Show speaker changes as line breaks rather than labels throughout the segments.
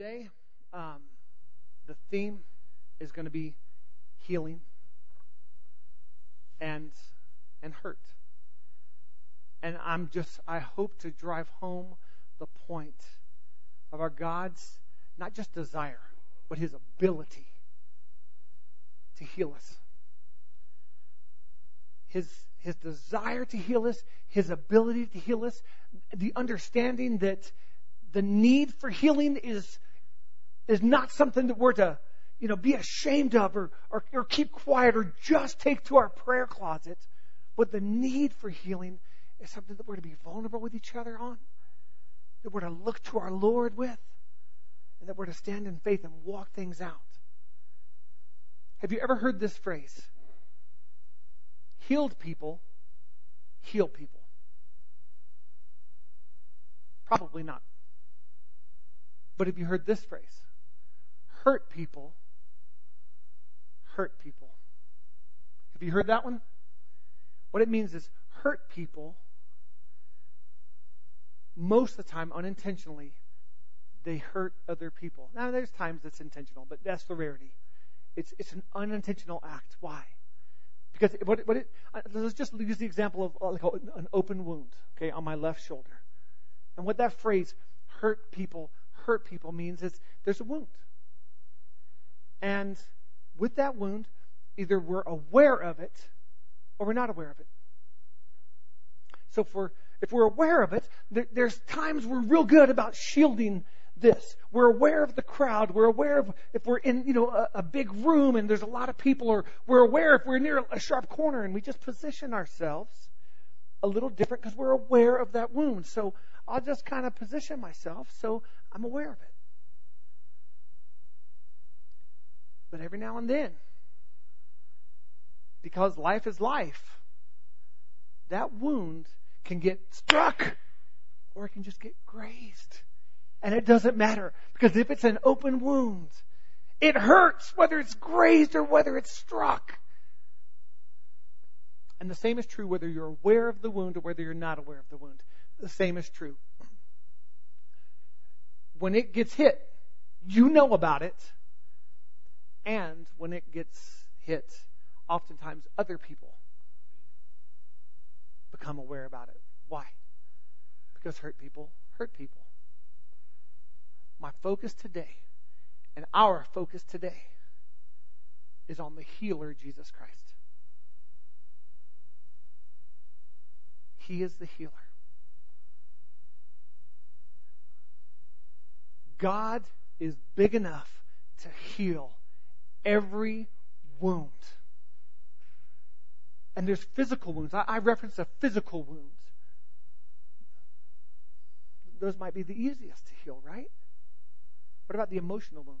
Today, um, the theme is going to be healing and and hurt. And I'm just I hope to drive home the point of our God's not just desire, but his ability to heal us. His his desire to heal us, his ability to heal us, the understanding that the need for healing is is not something that we're to you know be ashamed of or, or, or keep quiet or just take to our prayer closet. But the need for healing is something that we're to be vulnerable with each other on that we're to look to our lord with and that we're to stand in faith and walk things out. Have you ever heard this phrase? Healed people heal people. Probably not. But have you heard this phrase? Hurt people hurt people. Have you heard that one? What it means is hurt people, most of the time unintentionally, they hurt other people. Now, there's times it's intentional, but that's the rarity. It's, it's an unintentional act. Why? Because what, what it, uh, let's just use the example of uh, like an open wound, okay, on my left shoulder. And what that phrase, hurt people hurt people means is there's a wound. And with that wound, either we're aware of it or we're not aware of it. So if we're, if we're aware of it, there, there's times we're real good about shielding this. We're aware of the crowd. We're aware of if we're in, you know, a, a big room and there's a lot of people, or we're aware if we're near a sharp corner and we just position ourselves a little different because we're aware of that wound. So I'll just kind of position myself so I'm aware of it. But every now and then, because life is life, that wound can get struck or it can just get grazed. And it doesn't matter because if it's an open wound, it hurts whether it's grazed or whether it's struck. And the same is true whether you're aware of the wound or whether you're not aware of the wound. The same is true when it gets hit, you know about it. And when it gets hit, oftentimes other people become aware about it. Why? Because hurt people hurt people. My focus today and our focus today is on the healer, Jesus Christ. He is the healer. God is big enough to heal every wound. And there's physical wounds. I, I reference a physical wound. Those might be the easiest to heal, right? What about the emotional wound?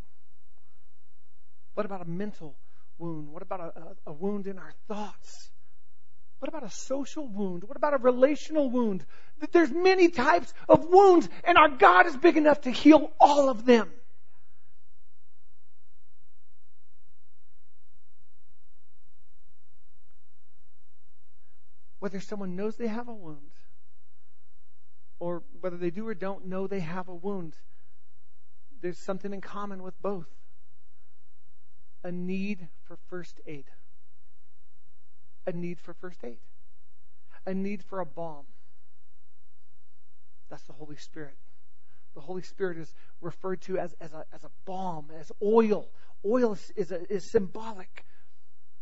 What about a mental wound? What about a, a, a wound in our thoughts? What about a social wound? What about a relational wound? There's many types of wounds, and our God is big enough to heal all of them. Whether someone knows they have a wound, or whether they do or don't know they have a wound, there's something in common with both a need for first aid a need for first aid, a need for a balm. That's the Holy Spirit. The Holy Spirit is referred to as, as, a, as a balm, as oil. Oil is, is, a, is symbolic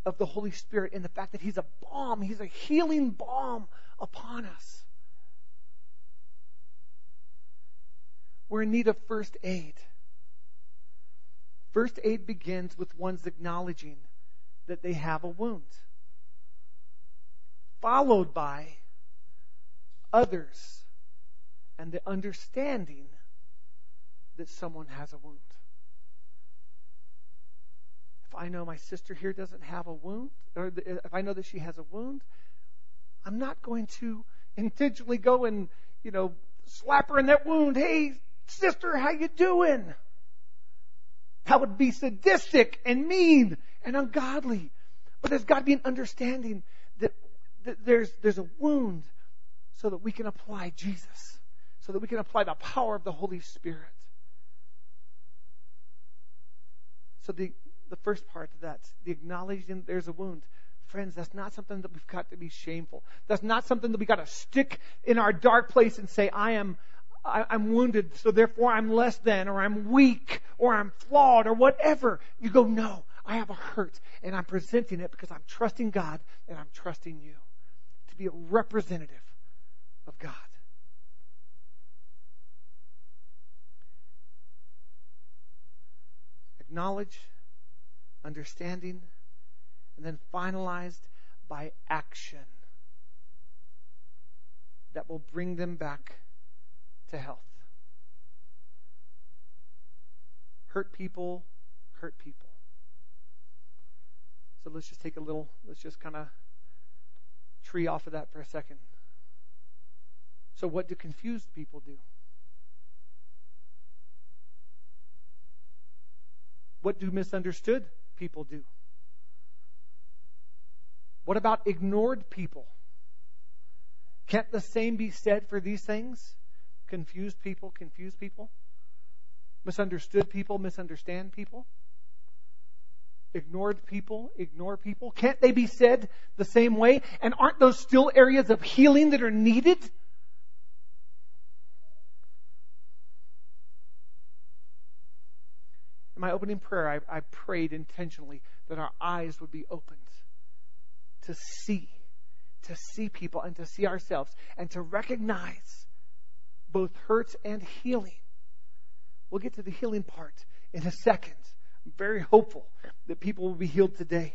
of the Holy Spirit and the fact that He's a balm, He's a healing balm upon us. We're in need of first aid. First aid begins with one's acknowledging that they have a wound followed by others and the understanding that someone has a wound. If I know my sister here doesn't have a wound, or if I know that she has a wound, I'm not going to intentionally go and, you know, slap her in that wound. Hey, sister, how you doing? That would be sadistic and mean and ungodly. But there's got to be an understanding there's, there's a wound so that we can apply Jesus, so that we can apply the power of the Holy Spirit. So the the first part of that, the acknowledging there's a wound. Friends, that's not something that we've got to be shameful. That's not something that we've got to stick in our dark place and say, I am, I, am wounded, so therefore I'm less than, or I'm weak, or I'm flawed, or whatever. You go, no, I have a hurt, and I'm presenting it because I'm trusting God and I'm trusting you to be a representative of God. Acknowledge, understanding, and then finalized by action that will bring them back to health. Hurt people, hurt people. So let's just take a little, let's just kind of tree off of that for a second. So, what do confused people do? What do misunderstood people do? What about ignored people? Can't the same be said for these things? Confused people, confused people? Misunderstood people, misunderstand people? Ignored people, ignore people? Can't they be said the same way? And aren't those still areas of healing that are needed? In my opening prayer, I, I prayed intentionally that our eyes would be opened to see, to see people and to see ourselves and to recognize both hurts and healing. We'll get to the healing part in a second. I'm very hopeful that people will be healed today.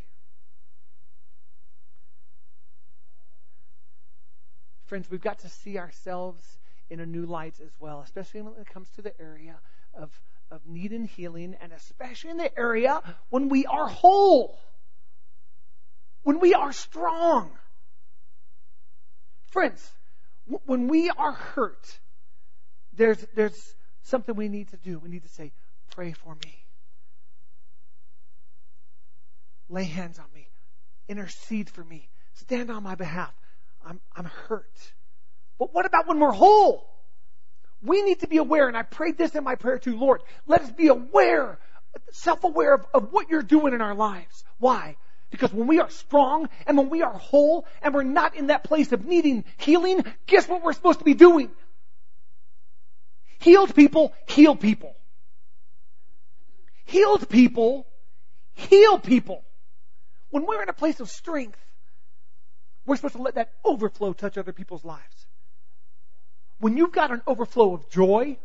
Friends, we've got to see ourselves in a new light as well, especially when it comes to the area of, of need and healing, and especially in the area when we are whole when we are strong. Friends, when we are hurt, there's, there's something we need to do. We need to say, pray for me. Lay hands on me. Intercede for me. Stand on my behalf. I'm, I'm hurt. But what about when we're whole? We need to be aware, and I prayed this in my prayer too, Lord, let us be aware, self-aware of, of what you're doing in our lives. Why? Because when we are strong and when we are whole and we're not in that place of needing healing, guess what we're supposed to be doing? Healed people heal people. Healed people heal people. When we're in a place of strength, we're supposed to let that overflow touch other people's lives. When you've got an overflow of joy,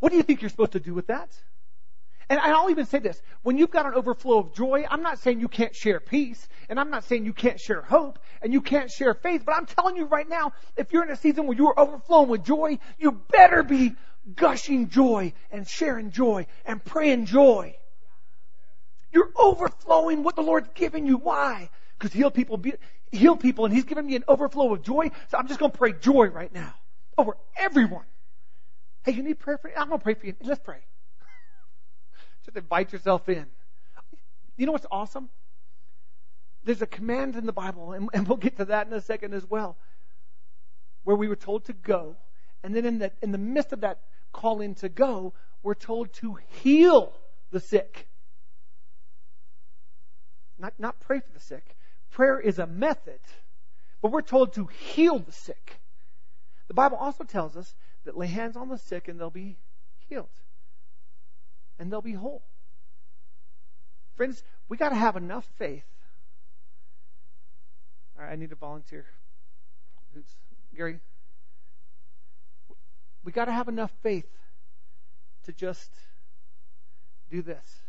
what do you think you're supposed to do with that? And I'll even say this. When you've got an overflow of joy, I'm not saying you can't share peace, and I'm not saying you can't share hope, and you can't share faith, but I'm telling you right now, if you're in a season where you are overflowing with joy, you better be gushing joy and sharing joy and praying joy. You're overflowing what the Lord's given you. Why? Because heal people, be, heal people, and He's given me an overflow of joy. So I'm just going to pray joy right now over everyone. Hey, you need prayer for me? I'm going to pray for you. Let's pray. Just invite yourself in. You know what's awesome? There's a command in the Bible, and, and we'll get to that in a second as well, where we were told to go. And then in the, in the midst of that calling to go, we're told to heal the sick. Not, not pray for the sick. Prayer is a method, but we're told to heal the sick. The Bible also tells us that lay hands on the sick and they'll be healed and they'll be whole. Friends, we got to have enough faith. All right, I need a volunteer. Who's Gary? We got to have enough faith to just do this.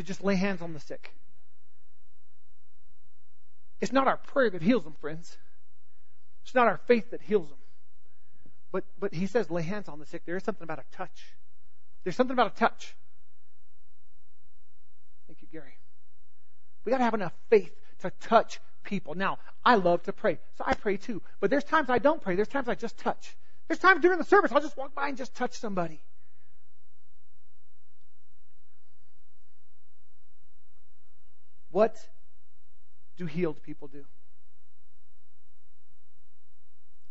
To just lay hands on the sick. It's not our prayer that heals them, friends. It's not our faith that heals them. But, but he says, lay hands on the sick. There is something about a touch. There's something about a touch. Thank you, Gary. We got to have enough faith to touch people. Now, I love to pray, so I pray too. But there's times I don't pray. There's times I just touch. There's times during the service I'll just walk by and just touch somebody. What do healed people do?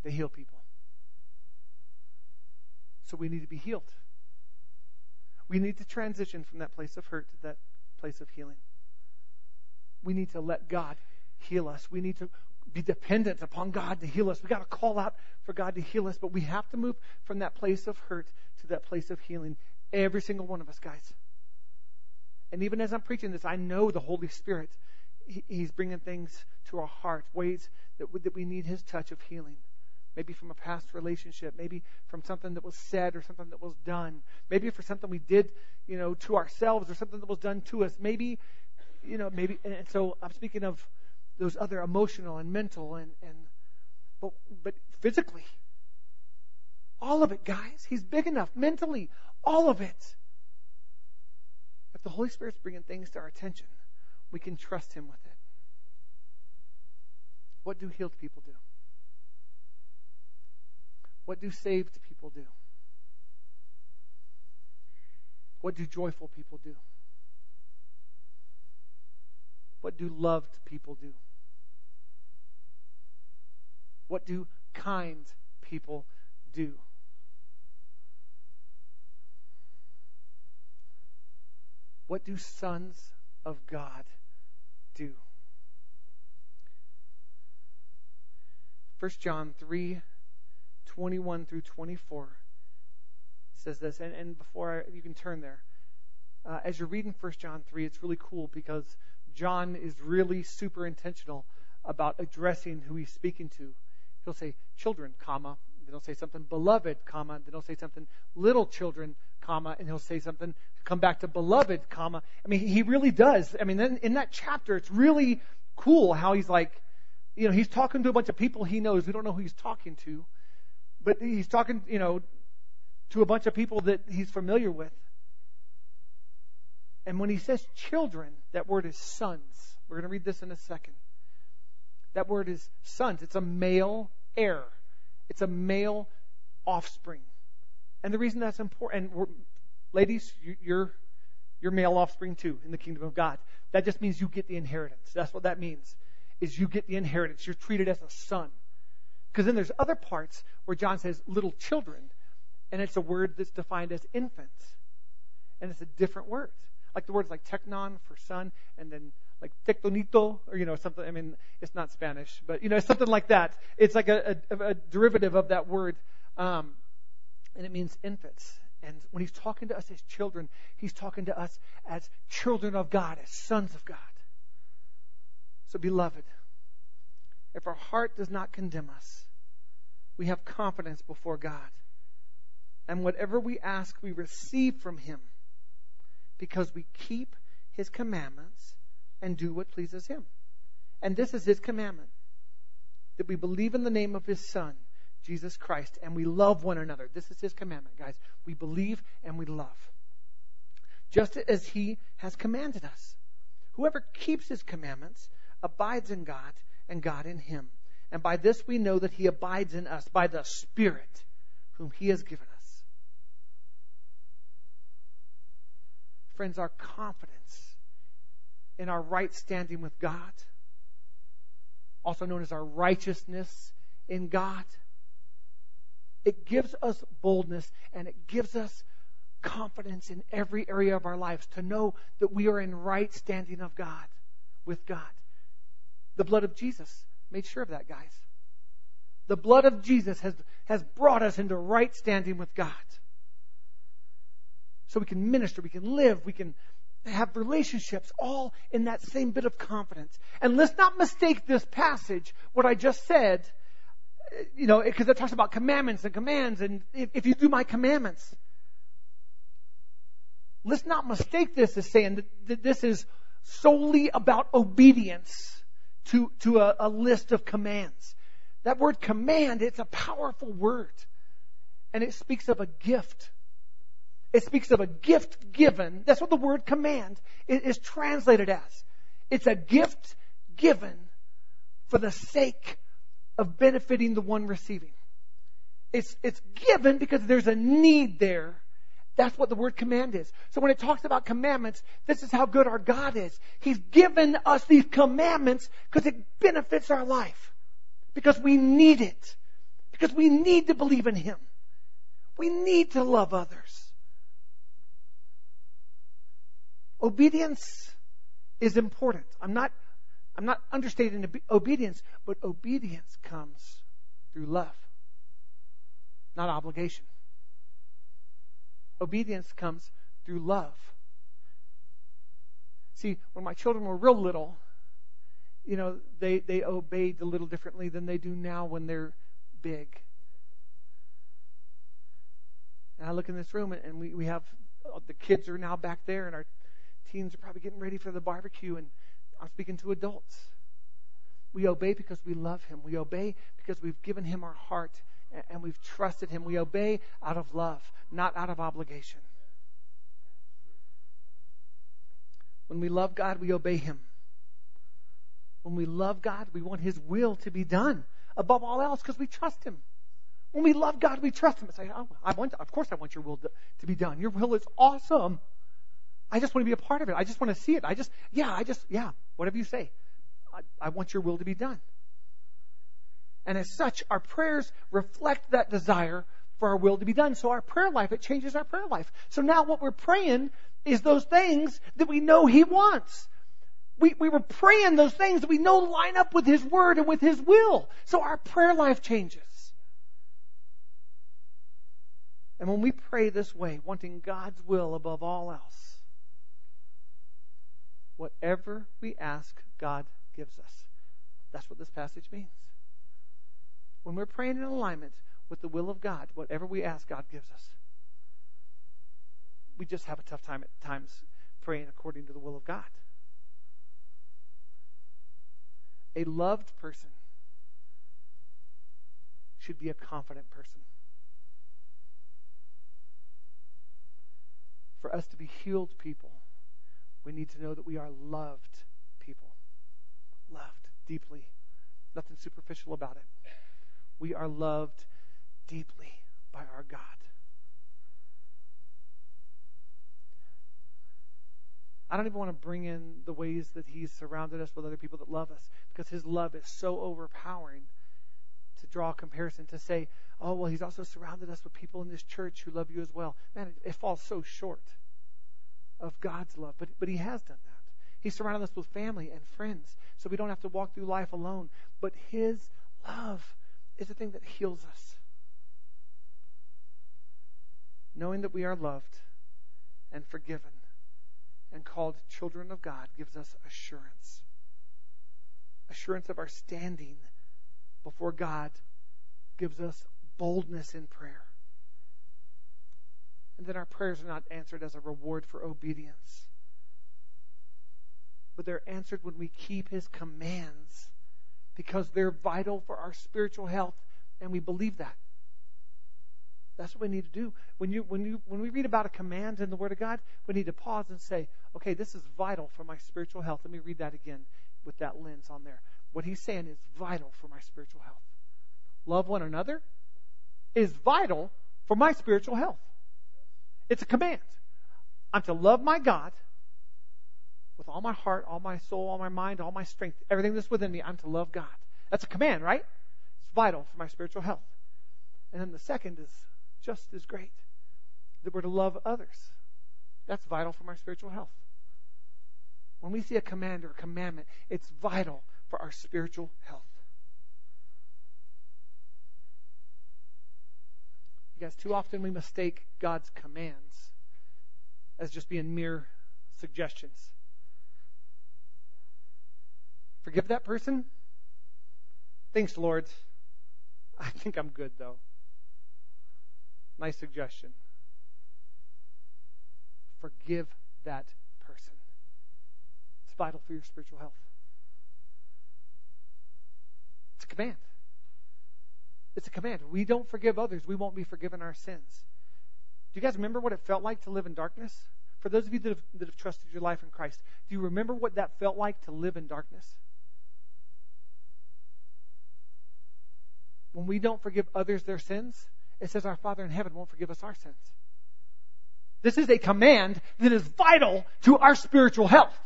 They heal people. So we need to be healed. We need to transition from that place of hurt to that place of healing. We need to let God heal us. We need to be dependent upon God to heal us. We got to call out for God to heal us, but we have to move from that place of hurt to that place of healing. Every single one of us, guys. And even as I'm preaching this, I know the Holy Spirit, He's bringing things to our heart, ways that, that we need His touch of healing. Maybe from a past relationship, maybe from something that was said or something that was done, maybe for something we did, you know, to ourselves or something that was done to us. Maybe, you know, maybe. And so I'm speaking of those other emotional and mental and and but but physically, all of it, guys. He's big enough mentally, all of it. If the Holy Spirit's bringing things to our attention, we can trust Him with it. What do healed people do? What do saved people do? What do joyful people do? What do loved people do? What do kind people do? What do sons of God do? 1 John 3 21 through 24 says this. And, and before I, you can turn there, uh, as you're reading 1 John 3, it's really cool because John is really super intentional about addressing who he's speaking to. He'll say children, comma, then he'll say something beloved, comma, then he'll say something little children, comma, and he'll say something, come back to beloved, comma. I mean, he really does. I mean, then in that chapter, it's really cool how he's like, you know, he's talking to a bunch of people he knows. We don't know who he's talking to, but he's talking, you know, to a bunch of people that he's familiar with. And when he says children, that word is sons. We're going to read this in a second. That word is sons. It's a male heir. It's a male offspring. And the reason that's important, and ladies, you're, you're male offspring too in the kingdom of God. That just means you get the inheritance. That's what that means, is you get the inheritance. You're treated as a son. Because then there's other parts where John says little children, and it's a word that's defined as infants. And it's a different word. Like the words like teknon for son, and then like tectonito, or you know something. I mean, it's not Spanish, but you know something like that. It's like a, a, a derivative of that word, um, and it means infants. And when he's talking to us as children, he's talking to us as children of God, as sons of God. So, beloved, if our heart does not condemn us, we have confidence before God. And whatever we ask, we receive from him because we keep his commandments and do what pleases him. And this is his commandment that we believe in the name of his son, Jesus Christ, and we love one another. This is his commandment, guys. We believe and we love. Just as he has commanded us. Whoever keeps his commandments abides in God and God in him. And by this we know that he abides in us by the Spirit whom he has given us. Friends, our confidence in our right standing with God, also known as our righteousness in God. It gives us boldness and it gives us confidence in every area of our lives to know that we are in right standing of God with God. The blood of Jesus made sure of that, guys. The blood of Jesus has, has brought us into right standing with God. So we can minister, we can live, we can have relationships all in that same bit of confidence. And let's not mistake this passage, what I just said, you know, because it talks about commandments and commands, and if, if, you do my commandments, let's not mistake this as saying that, that this is solely about obedience to, to a, a list of commands. That word command, it's a powerful word. And it speaks of a gift it speaks of a gift given. That's what the word command is translated as. It's a gift given for the sake of benefiting the one receiving. It's, it's given because there's a need there. That's what the word command is. So when it talks about commandments, this is how good our God is. He's given us these commandments because it benefits our life. Because we need it because we need to believe in Him. We need to love others. Obedience is important. I'm not, I'm not understating obedience, but obedience comes through love, not obligation. Obedience comes through love. See, when my children were real little, you know, they, they obeyed a little differently than they do now when they're big. And I look in this room and we, we have uh, the kids are now back there and our teens are probably getting ready for the barbecue and I'm speaking to adults. We obey because we love him. We obey because we've given him our heart and we've trusted him. We obey out of love, not out of obligation. When we love God, we obey him. When we love God, we want his will to be done above all else because we trust him. When we love God, we trust him and say, oh, I want, of course I want your will to be done. Your will is awesome. I just want to be a part of it. I just want to see it. I just, yeah, I just, yeah, whatever you say. I, I want your will to be done. And as such, our prayers reflect that desire for our will to be done. So our prayer life, it changes our prayer life. So now what we're praying is those things that we know He wants. We, we were praying those things that we know line up with His Word and with His will. So our prayer life changes. And when we pray this way, wanting God's will above all else, whatever we ask, God gives us. That's what this passage means. When we're praying in alignment with the will of God, whatever we ask, God gives us. We just have a tough time at times praying according to the will of God. A loved person should be a confident person. For us to be healed people, we need to know that we are loved people. Loved deeply. Nothing superficial about it. We are loved deeply by our God. I don't even want to bring in the ways that He's surrounded us with other people that love us because His love is so overpowering to draw a comparison to say, oh, well, He's also surrounded us with people in this church who love you as well. Man, it, it falls so short of God's love, but, but He has done that. He's surrounded us with family and friends, so we don't have to walk through life alone. But His love is the thing that heals us. Knowing that we are loved and forgiven and called children of God gives us assurance. Assurance of our standing before God gives us boldness in prayer. And then our prayers are not answered as a reward for obedience, but they're answered when we keep His commands because they're vital for our spiritual health, and we believe that. That's what we need to do. When you when you when we read about a command in the Word of God, we need to pause and say, okay, this is vital for my spiritual health. Let me read that again with that lens on there. What he's saying is vital for my spiritual health. Love one another is vital for my spiritual health. It's a command. I'm to love my God with all my heart, all my soul, all my mind, all my strength, everything that's within me. I'm to love God. That's a command, right? It's vital for my spiritual health. And then the second is just as great that we're to love others. That's vital for my spiritual health. When we see a command or a commandment, it's vital for our spiritual health. Guys, too often we mistake God's commands as just being mere suggestions. Forgive that person? Thanks, Lord. I think I'm good, though. Nice suggestion. Forgive that person. It's vital for your spiritual health. It's a command. It's a command. We don't forgive others, we won't be forgiven our sins. Do you guys remember what it felt like to live in darkness? For those of you that have, that have trusted your life in Christ, do you remember what that felt like to live in darkness? When we don't forgive others their sins, it says our Father in heaven won't forgive us our sins. This is a command that is vital to our spiritual health.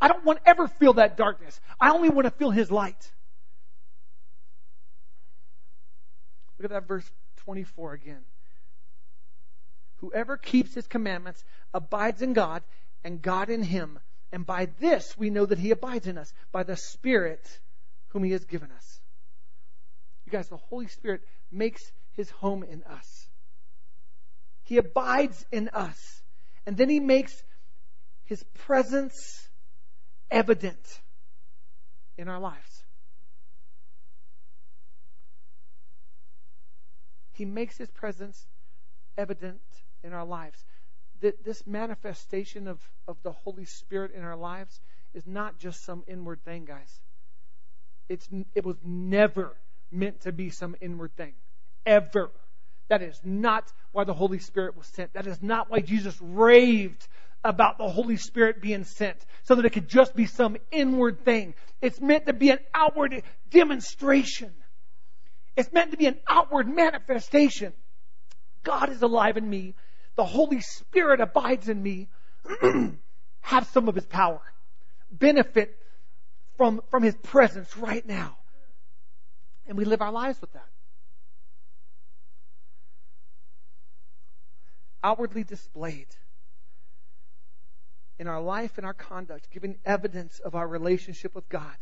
I don't want to ever feel that darkness. I only want to feel His light. Look at that verse 24 again. Whoever keeps his commandments abides in God, and God in him. And by this we know that he abides in us, by the Spirit whom he has given us. You guys, the Holy Spirit makes his home in us. He abides in us. And then he makes his presence evident in our lives. He makes his presence evident in our lives. That This manifestation of, of the Holy Spirit in our lives is not just some inward thing, guys. It's, it was never meant to be some inward thing. Ever. That is not why the Holy Spirit was sent. That is not why Jesus raved about the Holy Spirit being sent, so that it could just be some inward thing. It's meant to be an outward demonstration. It's meant to be an outward manifestation. God is alive in me. The Holy Spirit abides in me. Have some of His power. Benefit from, from His presence right now. And we live our lives with that. Outwardly displayed in our life and our conduct, giving evidence of our relationship with God,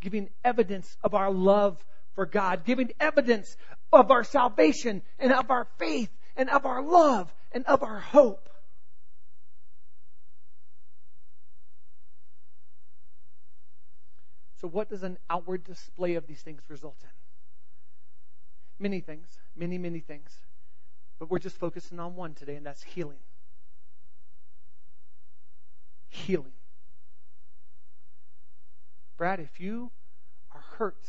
giving evidence of our love for God, giving evidence of our salvation and of our faith and of our love and of our hope. So, what does an outward display of these things result in? Many things, many, many things. But we're just focusing on one today, and that's healing. Healing. Brad, if you are hurt,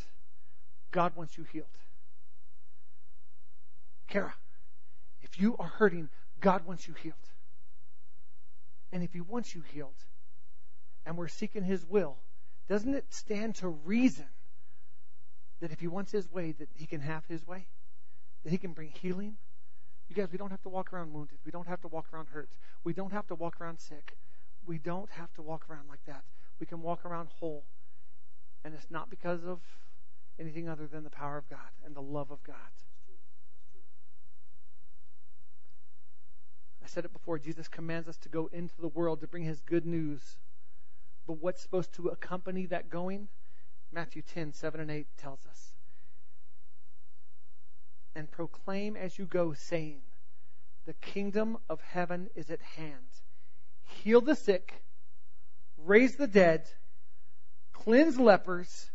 God wants you healed. Kara, if you are hurting, God wants you healed. And if He wants you healed, and we're seeking His will, doesn't it stand to reason that if He wants His way, that He can have His way? That He can bring healing? You guys, we don't have to walk around wounded. We don't have to walk around hurt. We don't have to walk around sick. We don't have to walk around like that. We can walk around whole. And it's not because of anything other than the power of God and the love of God. I said it before Jesus commands us to go into the world to bring his good news. But what's supposed to accompany that going? Matthew 10, 7 and 8 tells us. And proclaim as you go, saying, The kingdom of heaven is at hand. Heal the sick, raise the dead, cleanse lepers,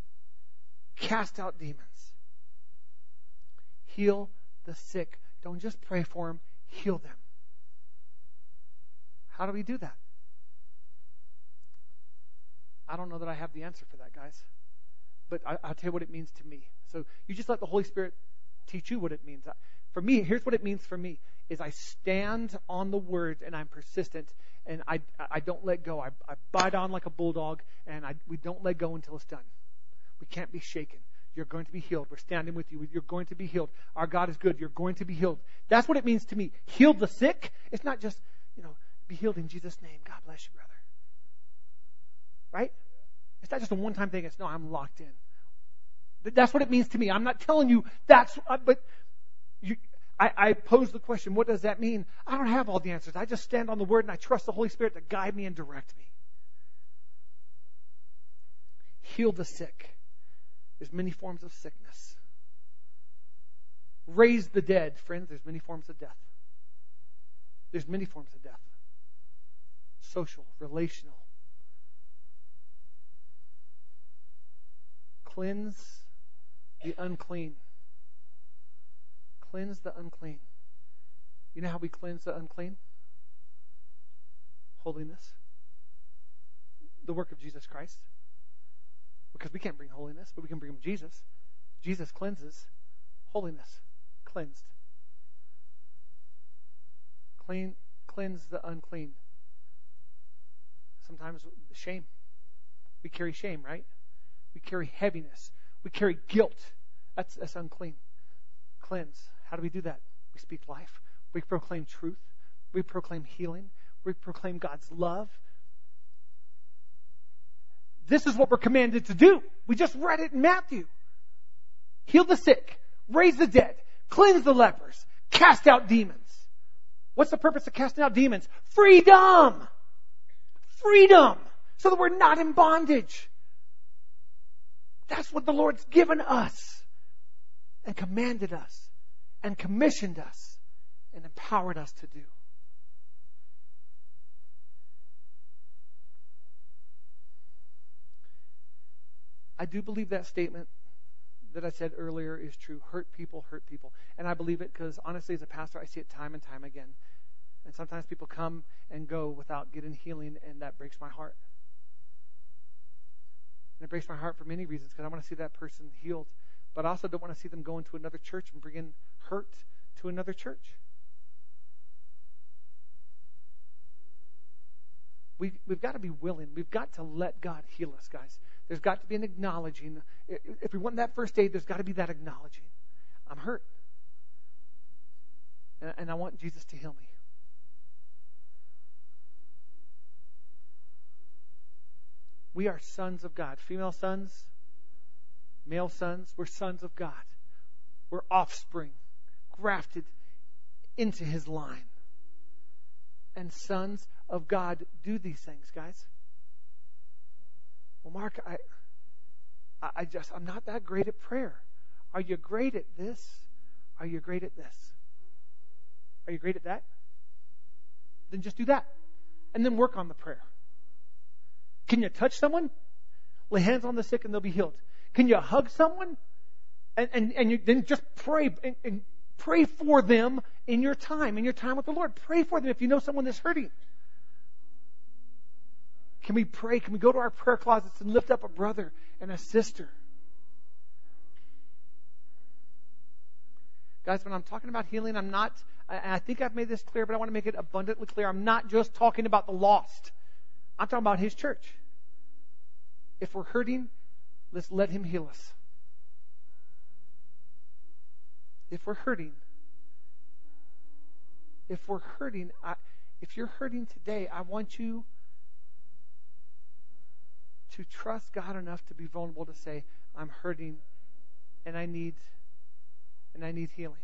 cast out demons. Heal the sick. Don't just pray for them, heal them. How do we do that? I don't know that I have the answer for that, guys. But I, will tell you what it means to me. So you just let the Holy Spirit teach you what it means. For me, here's what it means for me: is I stand on the Word and I'm persistent, and I I don't let go. I, I bite on like a bulldog, and I we don't let go until it's done. We can't be shaken. You're going to be healed. We're standing with you. You're going to be healed. Our God is good. You're going to be healed. That's what it means to me. Heal the sick. It's not just, you know, be healed in Jesus' name. God bless you, brother. Right? It's not just a one time thing. It's no, I'm locked in. That's what it means to me. I'm not telling you that's, uh, but you, I, I pose the question, what does that mean? I don't have all the answers. I just stand on the Word and I trust the Holy Spirit to guide me and direct me. Heal the sick. There's many forms of sickness. Raise the dead. Friends, there's many forms of death. There's many forms of death. Social, relational. Cleanse the unclean. Cleanse the unclean. You know how we cleanse the unclean? Holiness. The work of Jesus Christ. Because we can't bring holiness, but we can bring Jesus. Jesus cleanses. Holiness. Cleansed. Clean, cleanse the unclean. Sometimes shame. We carry shame, right? We carry heaviness. We carry guilt. That's, that's unclean. Cleanse. How do we do that? We speak life. We proclaim truth. We proclaim healing. We proclaim God's love. This is what we're commanded to do. We just read it in Matthew. Heal the sick, raise the dead, cleanse the lepers, cast out demons. What's the purpose of casting out demons? Freedom! Freedom! So that we're not in bondage. That's what the Lord's given us and commanded us and commissioned us and empowered us to do. I do believe that statement that I said earlier is true. Hurt people, hurt people. And I believe it because honestly, as a pastor, I see it time and time again. And sometimes people come and go without getting healing, and that breaks my heart. And it breaks my heart for many reasons because I want to see that person healed. But I also don't want to see them go into another church and bring in hurt to another church. We, we've got to be willing. We've got to let God heal us, guys. There's got to be an acknowledging. If we want that first aid, there's got to be that acknowledging. I'm hurt. And, and I want Jesus to heal me. We are sons of God. Female sons, male sons, we're sons of God. We're offspring, grafted into his line. And sons of God do these things, guys. Well, Mark, I, I just, I'm not that great at prayer. Are you great at this? Are you great at this? Are you great at that? Then just do that. And then work on the prayer. Can you touch someone? Lay hands on the sick and they'll be healed. Can you hug someone? And, and, and you, then just pray and, and pray for them in your time, in your time with the Lord. Pray for them if you know someone that's hurting. Can we pray? Can we go to our prayer closets and lift up a brother and a sister? Guys, when I'm talking about healing, I'm not, and I think I've made this clear, but I want to make it abundantly clear. I'm not just talking about the lost. I'm talking about His church. If we're hurting, let's let Him heal us. If we're hurting, if we're hurting, I, if you're hurting today, I want you to trust God enough to be vulnerable to say, I'm hurting and I need and I need healing.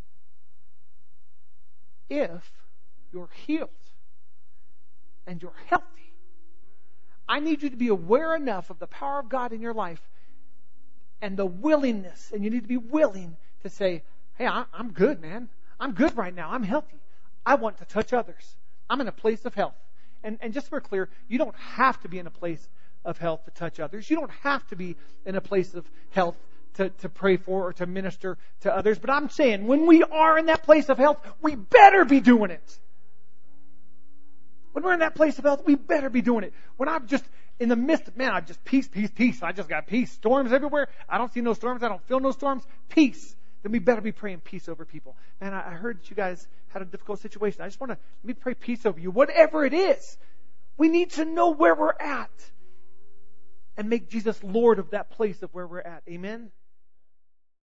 If you're healed and you're healthy, I need you to be aware enough of the power of God in your life and the willingness, and you need to be willing to say, Hey, I'm good, man. I'm good right now. I'm healthy. I want to touch others. I'm in a place of health. And, and just for clear, you don't have to be in a place of health to touch others. You don't have to be in a place of health to, to pray for or to minister to others. But I'm saying when we are in that place of health, we better be doing it. When we're in that place of health, we better be doing it. When I'm just in the midst of, man, I just peace, peace, peace. I just got peace. Storms everywhere. I don't see no storms. I don't feel no storms. Peace. Then we better be praying peace over people. Man, I heard that you guys had a difficult situation. I just want to, let me pray peace over you. Whatever it is, we need to know where we're at and make Jesus Lord of that place of where we're at. Amen?